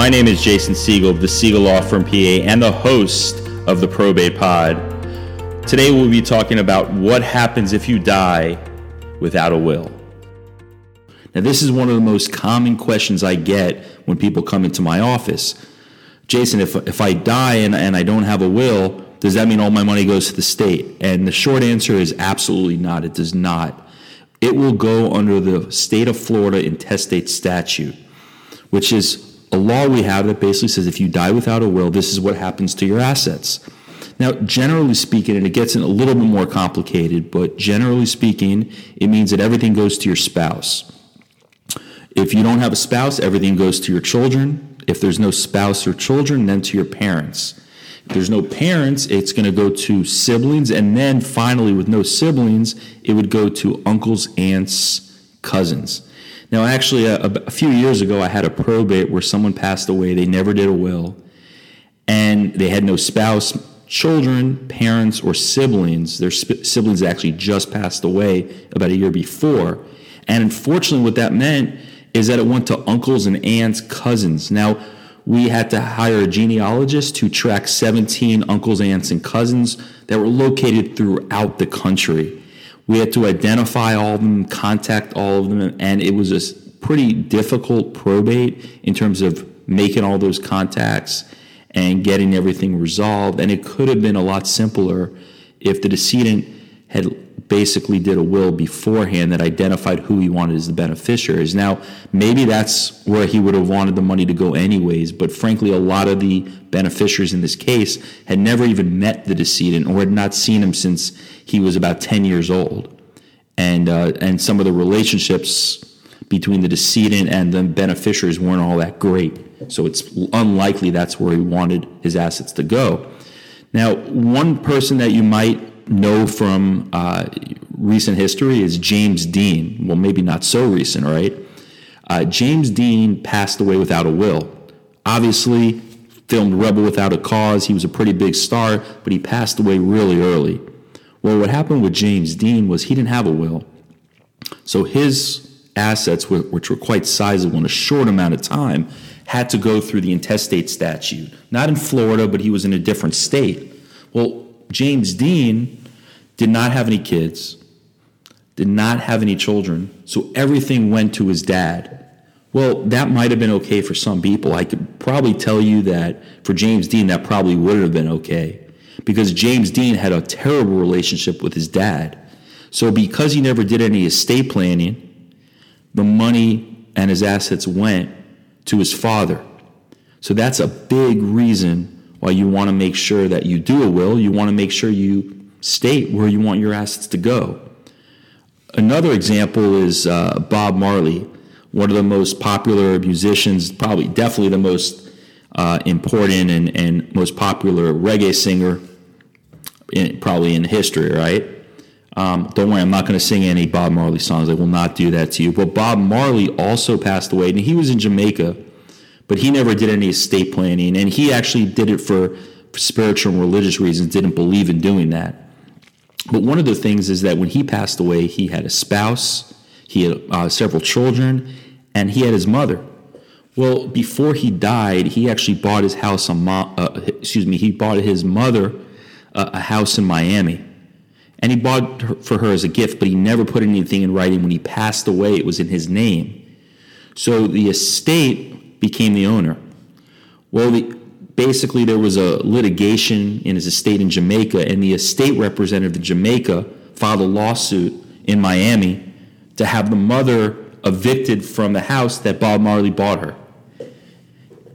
My name is Jason Siegel of the Siegel Law Firm PA and the host of the Probate Pod. Today we'll be talking about what happens if you die without a will. Now, this is one of the most common questions I get when people come into my office. Jason, if, if I die and, and I don't have a will, does that mean all my money goes to the state? And the short answer is absolutely not. It does not. It will go under the state of Florida intestate statute, which is a law we have that basically says if you die without a will, this is what happens to your assets. Now, generally speaking, and it gets a little bit more complicated, but generally speaking, it means that everything goes to your spouse. If you don't have a spouse, everything goes to your children. If there's no spouse or children, then to your parents. There's no parents, it's going to go to siblings. And then finally, with no siblings, it would go to uncles, aunts, cousins. Now, actually, a, a, few years ago, I had a probate where someone passed away. They never did a will, and they had no spouse, children, parents, or siblings. Their sp- siblings actually just passed away about a year before. And unfortunately, what that meant is that it went to uncles and aunts, cousins. Now, we had to hire a genealogist to track 17 uncles, aunts, and cousins that were located throughout the country. We had to identify all of them, contact all of them, and it was a pretty difficult probate in terms of making all those contacts and getting everything resolved. And it could have been a lot simpler if the decedent had basically did a will beforehand that identified who he wanted as the beneficiaries. Now, maybe that's where he would have wanted the money to go anyways, but frankly, a lot of the beneficiaries in this case had never even met the decedent or had not seen him since he was about 10 years old. And, uh, and some of the relationships between the decedent and the beneficiaries weren't all that great. So it's unlikely that's where he wanted his assets to go. Now, one person that you might know from uh, recent history is James Dean. Well, maybe not so recent, right? Uh, James Dean passed away without a will. Obviously, filmed Rebel Without a Cause. He was a pretty big star, but he passed away really early. Well, what happened with James Dean was he didn't have a will. So his assets, which were quite sizable in a short amount of time, had to go through the intestate statute. Not in Florida, but he was in a different state. Well, James Dean did not have any kids, did not have any children, so everything went to his dad. Well, that might have been okay for some people. I could probably tell you that for James Dean, that probably would have been okay because James Dean had a terrible relationship with his dad. So, because he never did any estate planning, the money and his assets went to his father. So, that's a big reason why you want to make sure that you do a will. You want to make sure you state where you want your assets to go. Another example is uh, Bob Marley, one of the most popular musicians, probably definitely the most uh, important and, and most popular reggae singer in, probably in history, right? Um, don't worry, I'm not going to sing any Bob Marley songs. I will not do that to you. But Bob Marley also passed away, and he was in Jamaica, but he never did any estate planning, and he actually did it for, for spiritual and religious reasons, didn't believe in doing that. But one of the things is that when he passed away, he had a spouse, he had uh, several children, and he had his mother. Well, before he died, he actually bought his house on, uh, excuse me, he bought his mother a, a house in Miami. And he bought her, for her as a gift, but he never put anything in writing. When he passed away, it was in his name. So the estate became the owner. Well, the, basically, there was a litigation in his estate in Jamaica, and the estate representative in Jamaica filed a lawsuit in Miami to have the mother evicted from the house that Bob Marley bought her.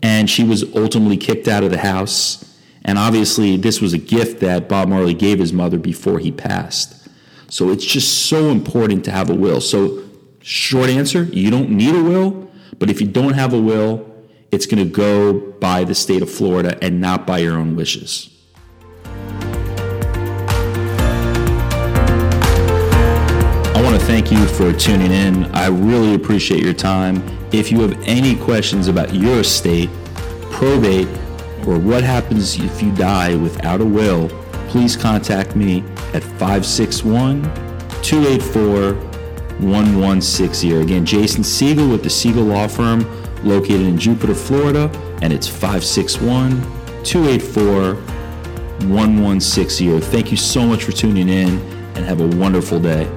And she was ultimately kicked out of the house and obviously, this was a gift that Bob Marley gave his mother before he passed. So it's just so important to have a will. So, short answer you don't need a will, but if you don't have a will, it's going to go by the state of Florida and not by your own wishes. I want to thank you for tuning in. I really appreciate your time. If you have any questions about your estate, probate, or what happens if you die without a will, please contact me at 561 284 1160. Again, Jason Siegel with the Siegel Law Firm located in Jupiter, Florida, and it's 561 284 1160. Thank you so much for tuning in and have a wonderful day.